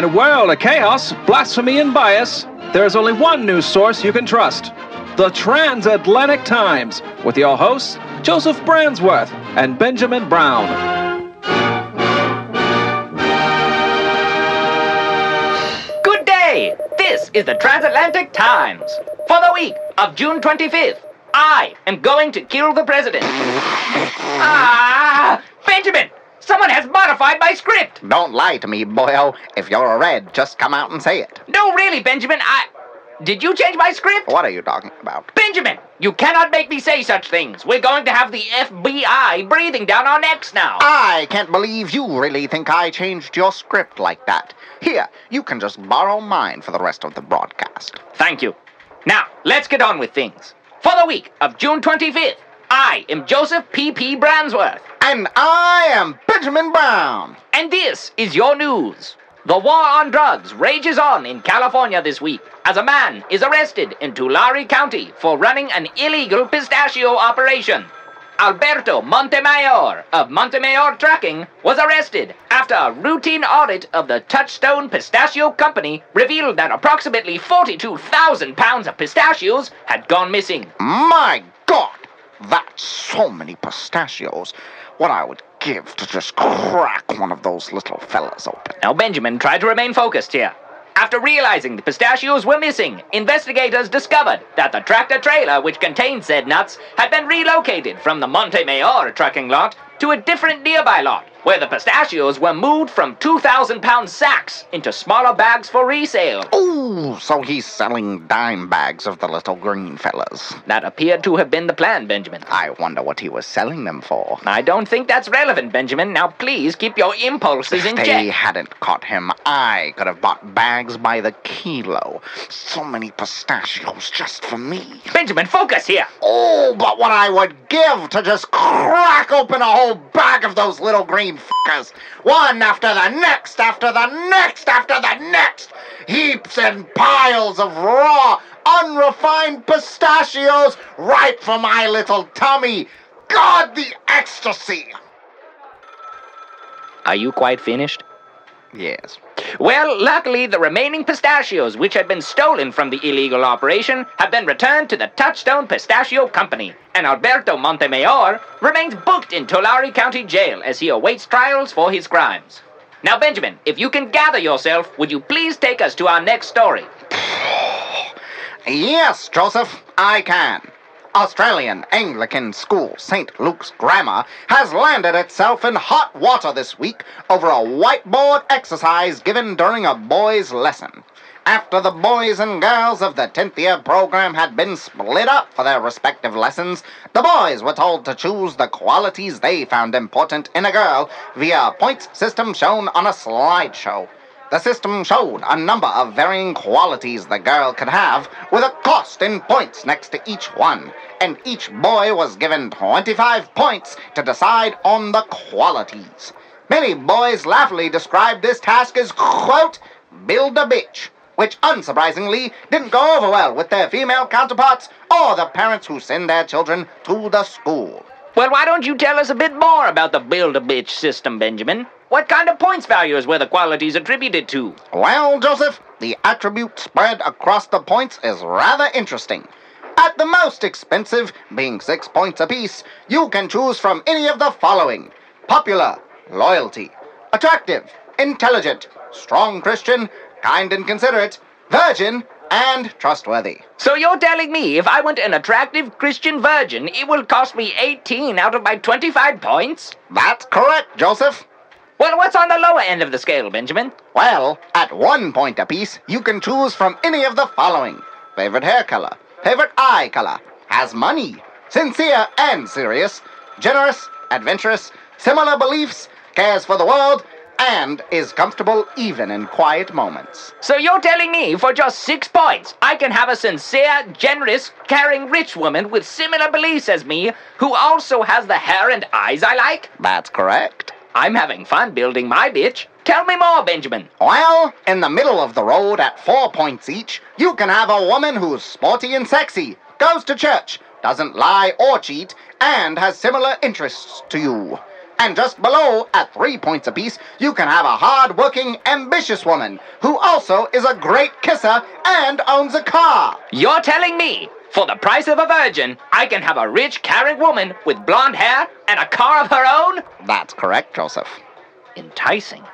In a world of chaos, blasphemy, and bias, there is only one news source you can trust the Transatlantic Times, with your hosts, Joseph Brandsworth and Benjamin Brown. Good day! This is the Transatlantic Times. For the week of June 25th, I am going to kill the president. ah! Benjamin! Someone has modified my script! Don't lie to me, boyo. If you're a red, just come out and say it. No, really, Benjamin, I. Did you change my script? What are you talking about? Benjamin, you cannot make me say such things. We're going to have the FBI breathing down our necks now. I can't believe you really think I changed your script like that. Here, you can just borrow mine for the rest of the broadcast. Thank you. Now, let's get on with things. For the week of June 25th, I am Joseph P.P. Brandsworth. And I am Benjamin Brown. And this is your news. The war on drugs rages on in California this week as a man is arrested in Tulare County for running an illegal pistachio operation. Alberto Montemayor of Montemayor Trucking was arrested after a routine audit of the Touchstone Pistachio Company revealed that approximately 42,000 pounds of pistachios had gone missing. My God! That's so many pistachios. What I would give to just crack one of those little fellas open. Now, Benjamin, try to remain focused here. After realizing the pistachios were missing, investigators discovered that the tractor trailer which contained said nuts had been relocated from the Montemayor trucking lot to a different nearby lot, where the pistachios were moved from 2,000 pound sacks into smaller bags for resale. Ooh, so he's selling dime bags of the little green fellas. That appeared to have been the plan, Benjamin. I wonder what he was selling them for. I don't think that's relevant, Benjamin. Now, please keep your impulses in check. If they check. hadn't caught him, I could have bought bags by the kilo. So many pistachios just for me. Benjamin, focus here. Oh, but what I would give to just crack open a whole bag of those little green fuckers. One after the next, after the next, after the next. Heaps and piles of raw, unrefined pistachios right for my little tummy. God, the ecstasy. Are you quite finished? Yes. Well, luckily, the remaining pistachios, which had been stolen from the illegal operation, have been returned to the Touchstone Pistachio Company, and Alberto Montemayor remains booked in Tulare County Jail as he awaits trials for his crimes. Now, Benjamin, if you can gather yourself, would you please take us to our next story? Yes, Joseph, I can. Australian Anglican School St. Luke's Grammar has landed itself in hot water this week over a whiteboard exercise given during a boys' lesson. After the boys and girls of the 10th year program had been split up for their respective lessons, the boys were told to choose the qualities they found important in a girl via a points system shown on a slideshow. The system showed a number of varying qualities the girl could have, with a cost in points next to each one, and each boy was given 25 points to decide on the qualities. Many boys laughingly described this task as, quote, build a bitch, which unsurprisingly didn't go over well with their female counterparts or the parents who send their children to the school. Well, why don't you tell us a bit more about the Build a Bitch system, Benjamin? What kind of points values were the qualities attributed to? Well, Joseph, the attribute spread across the points is rather interesting. At the most expensive, being six points apiece, you can choose from any of the following popular, loyalty, attractive, intelligent, strong Christian, kind and considerate, virgin, and trustworthy. So you're telling me if I want an attractive Christian virgin, it will cost me 18 out of my 25 points? That's correct, Joseph. Well, what's on the lower end of the scale, Benjamin? Well, at one point apiece, you can choose from any of the following favorite hair color, favorite eye color, has money, sincere and serious, generous, adventurous, similar beliefs, cares for the world, and is comfortable even in quiet moments. So you're telling me for just six points, I can have a sincere, generous, caring rich woman with similar beliefs as me, who also has the hair and eyes I like? That's correct. I'm having fun building my bitch. Tell me more, Benjamin. Well, in the middle of the road at four points each, you can have a woman who's sporty and sexy, goes to church, doesn't lie or cheat, and has similar interests to you. And just below, at three points apiece, you can have a hard-working, ambitious woman who also is a great kisser and owns a car. You're telling me, for the price of a virgin, I can have a rich, caring woman with blonde hair and a car of her own? That's correct, Joseph. Enticing.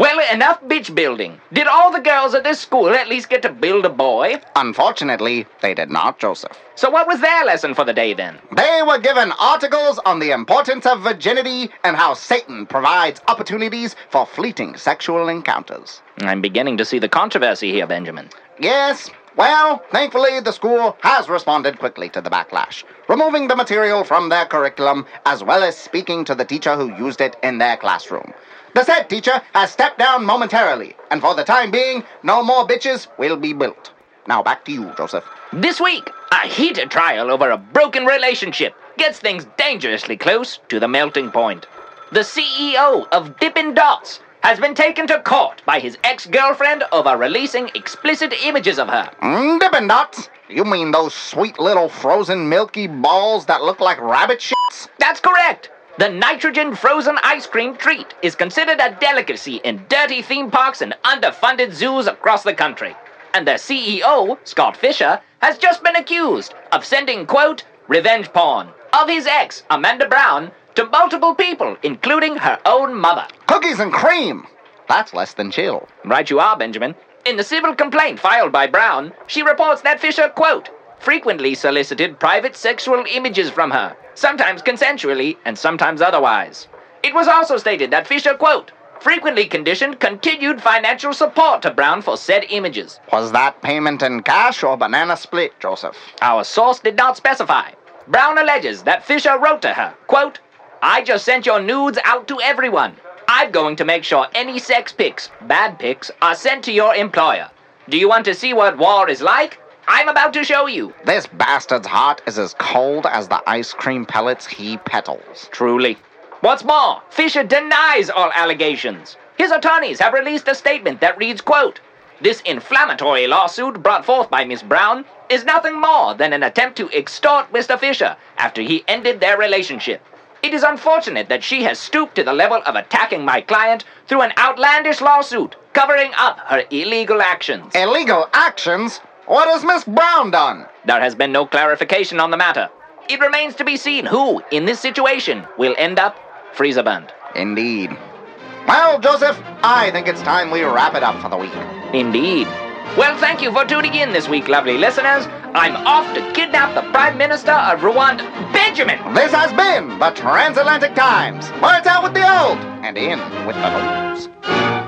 Well, enough bitch building. Did all the girls at this school at least get to build a boy? Unfortunately, they did not, Joseph. So what was their lesson for the day then? They were given articles on the importance of virginity and how Satan provides opportunities for fleeting sexual encounters. I'm beginning to see the controversy here, Benjamin. Yes, well, thankfully, the school has responded quickly to the backlash, removing the material from their curriculum as well as speaking to the teacher who used it in their classroom. The said teacher has stepped down momentarily, and for the time being, no more bitches will be built. Now back to you, Joseph. This week, a heated trial over a broken relationship gets things dangerously close to the melting point. The CEO of Dippin' Dots has been taken to court by his ex-girlfriend over releasing explicit images of her. Mm, Dippin' Dots? You mean those sweet little frozen milky balls that look like rabbit shits? That's correct. The nitrogen frozen ice cream treat is considered a delicacy in dirty theme parks and underfunded zoos across the country. And their CEO, Scott Fischer, has just been accused of sending, quote, revenge porn of his ex, Amanda Brown, to multiple people, including her own mother. Cookies and cream! That's less than chill. Right you are, Benjamin. In the civil complaint filed by Brown, she reports that Fischer, quote, frequently solicited private sexual images from her, sometimes consensually and sometimes otherwise. It was also stated that Fischer, quote, frequently conditioned continued financial support to Brown for said images. Was that payment in cash or banana split, Joseph? Our source did not specify. Brown alleges that Fischer wrote to her, quote, I just sent your nudes out to everyone. I'm going to make sure any sex pics, bad pics, are sent to your employer. Do you want to see what war is like? I'm about to show you. This bastard's heart is as cold as the ice cream pellets he petals. Truly. What's more, Fischer denies all allegations. His attorneys have released a statement that reads, quote, This inflammatory lawsuit brought forth by Miss Brown is nothing more than an attempt to extort Mr. Fischer after he ended their relationship. It is unfortunate that she has stooped to the level of attacking my client through an outlandish lawsuit covering up her illegal actions. Illegal actions? What has Miss Brown done? There has been no clarification on the matter. It remains to be seen who, in this situation, will end up freezer Indeed. Well, Joseph, I think it's time we wrap it up for the week. Indeed. Well, thank you for tuning in this week, lovely listeners. I'm off to kidnap the Prime Minister of Rwanda, Benjamin. This has been the Transatlantic Times. Where it's out with the old and in with the news.